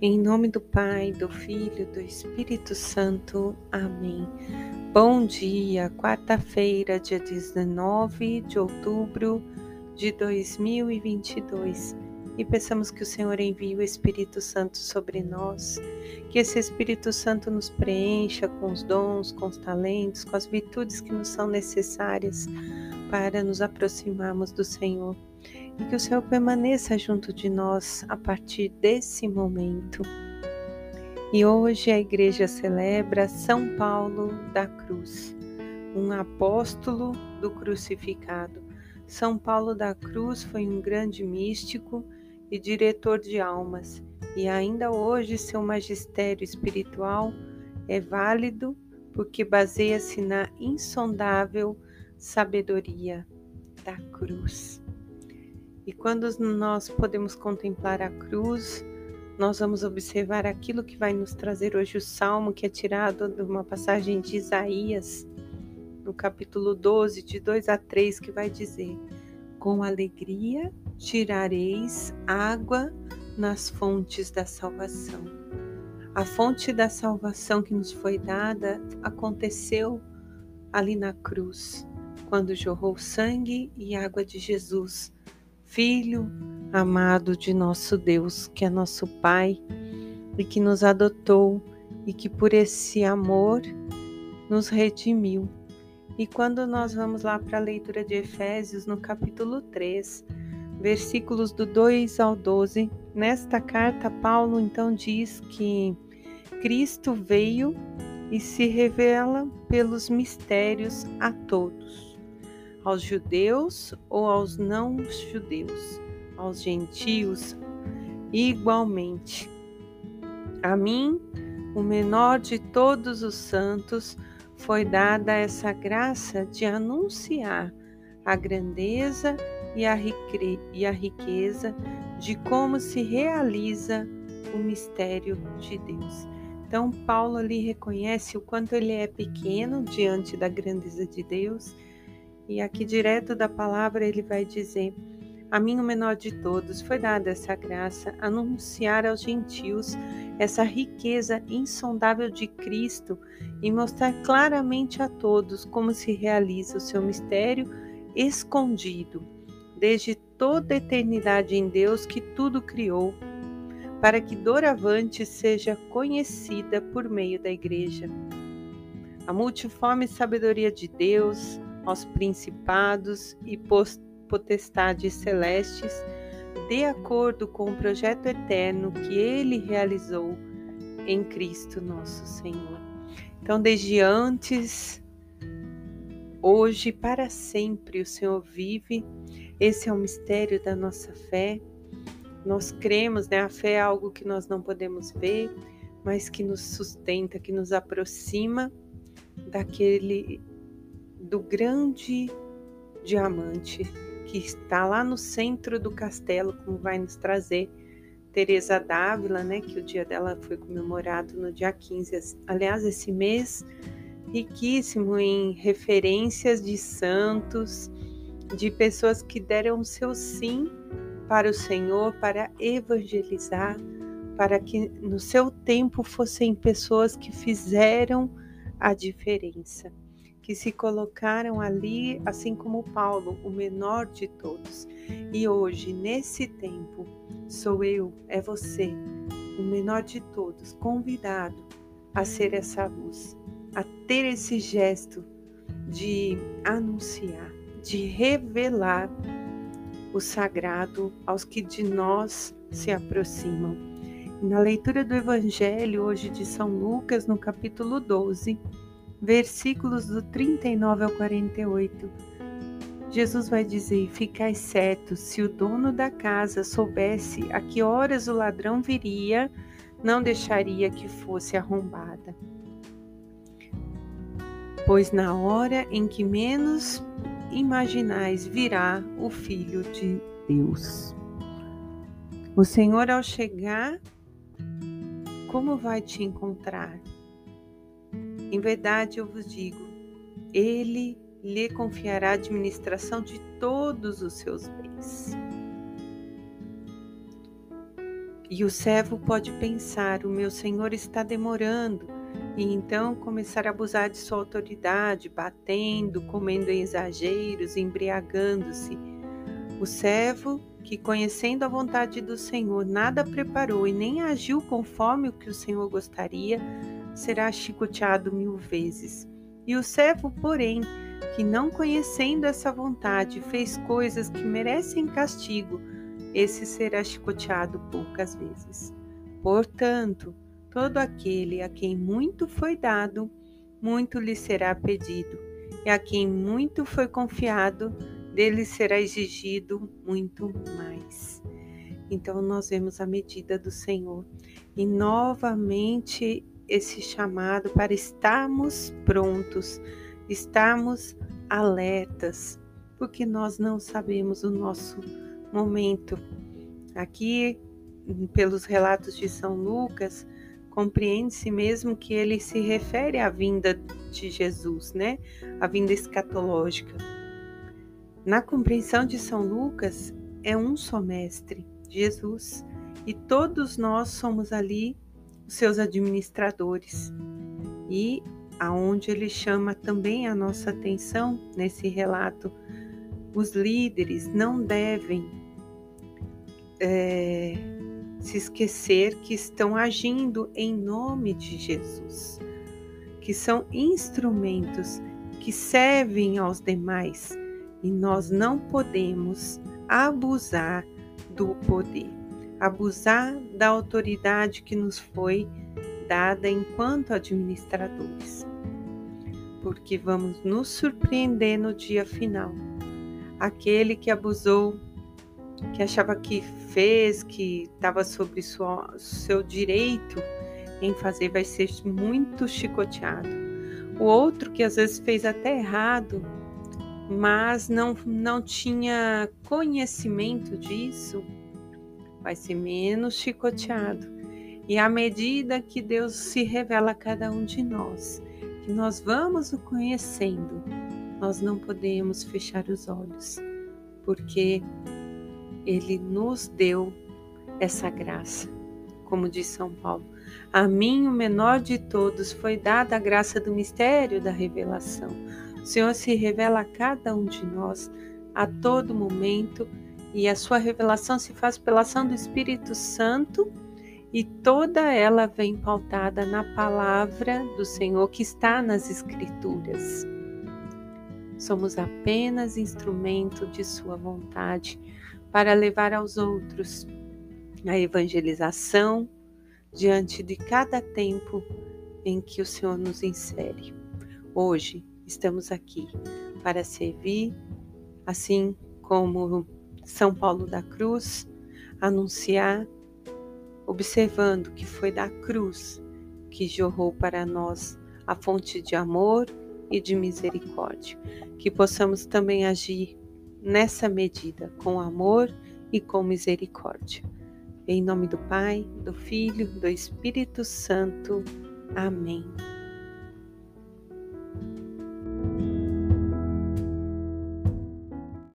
Em nome do Pai, do Filho, do Espírito Santo. Amém. Bom dia, quarta-feira, dia 19 de outubro de 2022. E peçamos que o Senhor envie o Espírito Santo sobre nós, que esse Espírito Santo nos preencha com os dons, com os talentos, com as virtudes que nos são necessárias para nos aproximarmos do Senhor e que o Senhor permaneça junto de nós a partir desse momento. E hoje a igreja celebra São Paulo da Cruz, um apóstolo do crucificado. São Paulo da Cruz foi um grande místico e diretor de almas, e ainda hoje seu magistério espiritual é válido porque baseia-se na insondável sabedoria da cruz. E quando nós podemos contemplar a cruz, nós vamos observar aquilo que vai nos trazer hoje o salmo, que é tirado de uma passagem de Isaías, no capítulo 12, de 2 a 3, que vai dizer: Com alegria tirareis água nas fontes da salvação. A fonte da salvação que nos foi dada aconteceu ali na cruz, quando jorrou sangue e água de Jesus Filho amado de nosso Deus, que é nosso Pai e que nos adotou e que por esse amor nos redimiu. E quando nós vamos lá para a leitura de Efésios, no capítulo 3, versículos do 2 ao 12, nesta carta, Paulo então diz que Cristo veio e se revela pelos mistérios a todos aos judeus ou aos não judeus, aos gentios, igualmente. A mim, o menor de todos os santos, foi dada essa graça de anunciar a grandeza e a, e a riqueza de como se realiza o mistério de Deus. Então, Paulo ali reconhece o quanto ele é pequeno diante da grandeza de Deus e aqui, direto da palavra, ele vai dizer: A mim, o menor de todos, foi dada essa graça, anunciar aos gentios essa riqueza insondável de Cristo e mostrar claramente a todos como se realiza o seu mistério escondido, desde toda a eternidade em Deus que tudo criou, para que doravante seja conhecida por meio da Igreja. A multiforme sabedoria de Deus, aos principados e potestades celestes, de acordo com o projeto eterno que ele realizou em Cristo nosso Senhor. Então, desde antes, hoje, para sempre, o Senhor vive. Esse é o mistério da nossa fé. Nós cremos, né? A fé é algo que nós não podemos ver, mas que nos sustenta, que nos aproxima daquele do grande diamante que está lá no centro do castelo, como vai nos trazer Teresa Dávila, né, que o dia dela foi comemorado no dia 15. Aliás, esse mês riquíssimo em referências de santos, de pessoas que deram seu sim para o Senhor, para evangelizar, para que no seu tempo fossem pessoas que fizeram a diferença que se colocaram ali, assim como Paulo, o menor de todos. E hoje, nesse tempo, sou eu, é você, o menor de todos, convidado a ser essa luz, a ter esse gesto de anunciar, de revelar o sagrado aos que de nós se aproximam. Na leitura do Evangelho hoje de São Lucas, no capítulo 12, versículos do 39 ao 48. Jesus vai dizer: Ficai certos, se o dono da casa soubesse a que horas o ladrão viria, não deixaria que fosse arrombada. Pois na hora em que menos imaginais virá o Filho de Deus. O Senhor, ao chegar, como vai te encontrar? Em verdade eu vos digo, ele lhe confiará a administração de todos os seus bens. E o servo pode pensar: o meu senhor está demorando, e então começar a abusar de sua autoridade, batendo, comendo exageros, embriagando-se. O servo que, conhecendo a vontade do Senhor, nada preparou e nem agiu conforme o que o Senhor gostaria, será chicoteado mil vezes. E o servo, porém, que não conhecendo essa vontade fez coisas que merecem castigo, esse será chicoteado poucas vezes. Portanto, todo aquele a quem muito foi dado, muito lhe será pedido, e a quem muito foi confiado, dele será exigido muito mais. Então, nós vemos a medida do Senhor e novamente esse chamado para estarmos prontos, estarmos alertas, porque nós não sabemos o nosso momento. Aqui, pelos relatos de São Lucas, compreende-se mesmo que ele se refere à vinda de Jesus, né? A vinda escatológica. Na compreensão de São Lucas, é um só mestre, Jesus, e todos nós somos ali seus administradores. E aonde ele chama também a nossa atenção nesse relato, os líderes não devem é, se esquecer que estão agindo em nome de Jesus, que são instrumentos que servem aos demais e nós não podemos abusar do poder, abusar da autoridade que nos foi dada enquanto administradores, porque vamos nos surpreender no dia final. Aquele que abusou, que achava que fez, que estava sobre sua, seu direito em fazer, vai ser muito chicoteado. O outro que às vezes fez até errado, mas não, não tinha conhecimento disso, vai ser menos chicoteado. E à medida que Deus se revela a cada um de nós, que nós vamos o conhecendo, nós não podemos fechar os olhos, porque Ele nos deu essa graça. Como diz São Paulo, a mim, o menor de todos, foi dada a graça do mistério da revelação o Senhor se revela a cada um de nós a todo momento e a sua revelação se faz pela ação do Espírito Santo e toda ela vem pautada na palavra do Senhor que está nas Escrituras. Somos apenas instrumento de Sua vontade para levar aos outros a evangelização diante de cada tempo em que o Senhor nos insere. Hoje, estamos aqui para servir, assim como São Paulo da Cruz, anunciar, observando que foi da cruz que jorrou para nós a fonte de amor e de misericórdia. Que possamos também agir nessa medida, com amor e com misericórdia. Em nome do Pai, do Filho, do Espírito Santo. Amém.